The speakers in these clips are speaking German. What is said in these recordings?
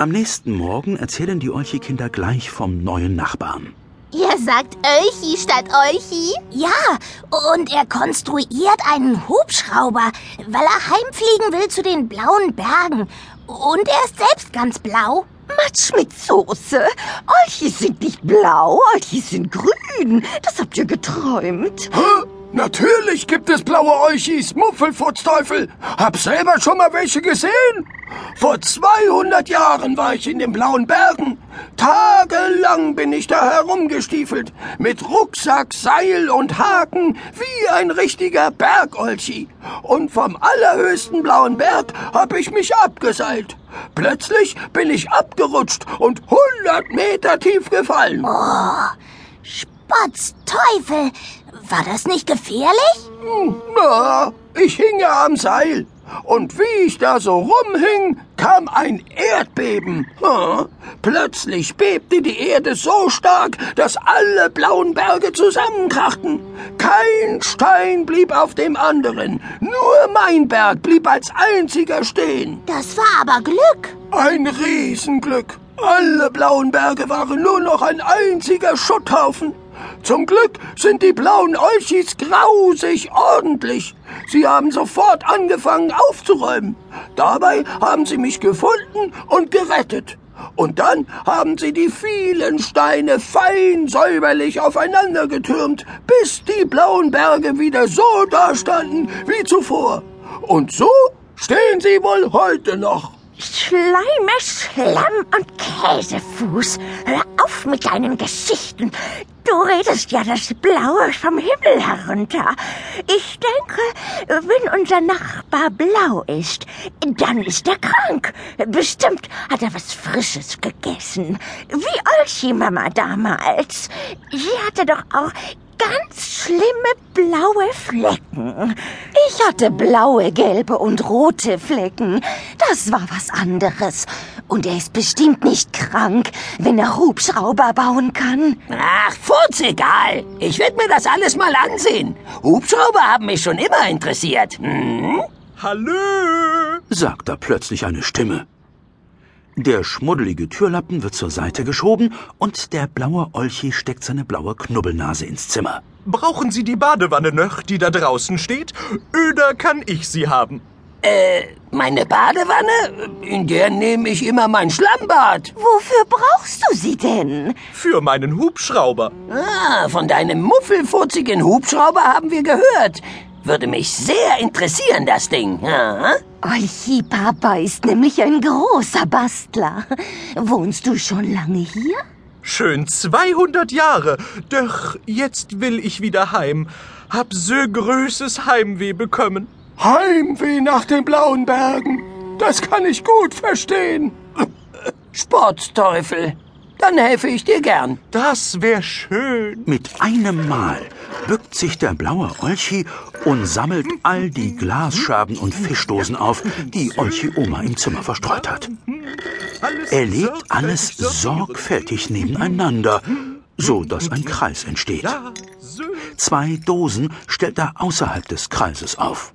Am nächsten Morgen erzählen die Olchi-Kinder gleich vom neuen Nachbarn. Ihr sagt Olchi statt Olchi? Ja, und er konstruiert einen Hubschrauber, weil er heimfliegen will zu den blauen Bergen. Und er ist selbst ganz blau. Matsch mit Soße. Olchis sind nicht blau, Olchis sind grün. Das habt ihr geträumt. Natürlich gibt es blaue Olchis, Muffelfutzteufel. Hab selber schon mal welche gesehen. Vor 200 Jahren war ich in den blauen Bergen. Tagelang bin ich da herumgestiefelt. Mit Rucksack, Seil und Haken, wie ein richtiger Bergolchi. Und vom allerhöchsten blauen Berg hab ich mich abgeseilt. Plötzlich bin ich abgerutscht und 100 Meter tief gefallen. Oh, Spotzteufel! War das nicht gefährlich? Hm, na, ich hing ja am Seil. Und wie ich da so rumhing, kam ein Erdbeben. Plötzlich bebte die Erde so stark, dass alle blauen Berge zusammenkrachten. Kein Stein blieb auf dem anderen. Nur mein Berg blieb als einziger stehen. Das war aber Glück. Ein Riesenglück. Alle blauen Berge waren nur noch ein einziger Schutthaufen. Zum Glück sind die blauen Olchis grausig ordentlich. Sie haben sofort angefangen aufzuräumen. Dabei haben sie mich gefunden und gerettet. Und dann haben sie die vielen Steine fein säuberlich aufeinander getürmt, bis die blauen Berge wieder so dastanden wie zuvor. Und so stehen sie wohl heute noch. Schleime, Schlamm und Käsefuß. Hör auf mit deinen Geschichten. Du redest ja das Blaue vom Himmel herunter. Ich denke, wenn unser Nachbar blau ist, dann ist er krank. Bestimmt hat er was Frisches gegessen. Wie Olchi-Mama damals. Sie hatte doch auch ganz schlimme blaue Flecken. Ich hatte blaue, gelbe und rote Flecken. Das war was anderes. Und er ist bestimmt nicht krank, wenn er Hubschrauber bauen kann. Ach, furz egal. Ich werde mir das alles mal ansehen. Hubschrauber haben mich schon immer interessiert. Hm? Hallo, sagt da plötzlich eine Stimme. Der schmuddelige Türlappen wird zur Seite geschoben und der blaue Olchi steckt seine blaue Knubbelnase ins Zimmer. Brauchen Sie die Badewanne noch, die da draußen steht? Öder kann ich sie haben. Äh, meine Badewanne? In der nehme ich immer mein Schlammbad. Wofür brauchst du sie denn? Für meinen Hubschrauber. Ah, von deinem muffelfurzigen Hubschrauber haben wir gehört. Würde mich sehr interessieren, das Ding. Ja? Olchi Papa ist nämlich ein großer Bastler. Wohnst du schon lange hier? Schön 200 Jahre. Doch jetzt will ich wieder heim. Hab so größes Heimweh bekommen. Heimweh nach den blauen Bergen. Das kann ich gut verstehen. Sportsteufel. Dann helfe ich dir gern. Das wär schön. Mit einem Mal bückt sich der blaue Olchi und sammelt all die Glasscherben und Fischdosen auf, die Olchi Oma im Zimmer verstreut hat. Er legt alles sorgfältig nebeneinander, so dass ein Kreis entsteht. Zwei Dosen stellt er außerhalb des Kreises auf.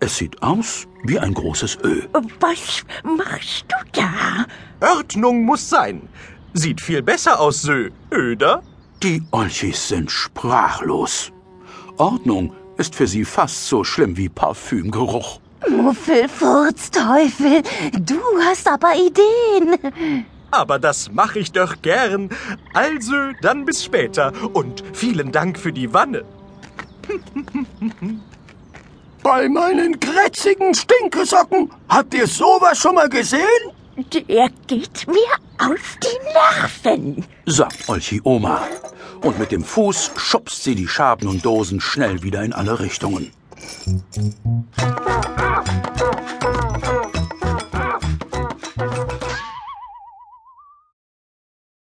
Es sieht aus wie ein großes Ö. Was machst du da? Ordnung muss sein. Sieht viel besser aus, Sö. Öder? Die Olchis sind sprachlos. Ordnung ist für sie fast so schlimm wie Parfümgeruch. Muffelfurzteufel, du hast aber Ideen. Aber das mache ich doch gern. Also, dann bis später. Und vielen Dank für die Wanne. Bei meinen krätzigen Stinkesocken habt ihr sowas schon mal gesehen? Der geht mir auf die Nerven, sagt Olchi Oma. Und mit dem Fuß schubst sie die Schaben und Dosen schnell wieder in alle Richtungen.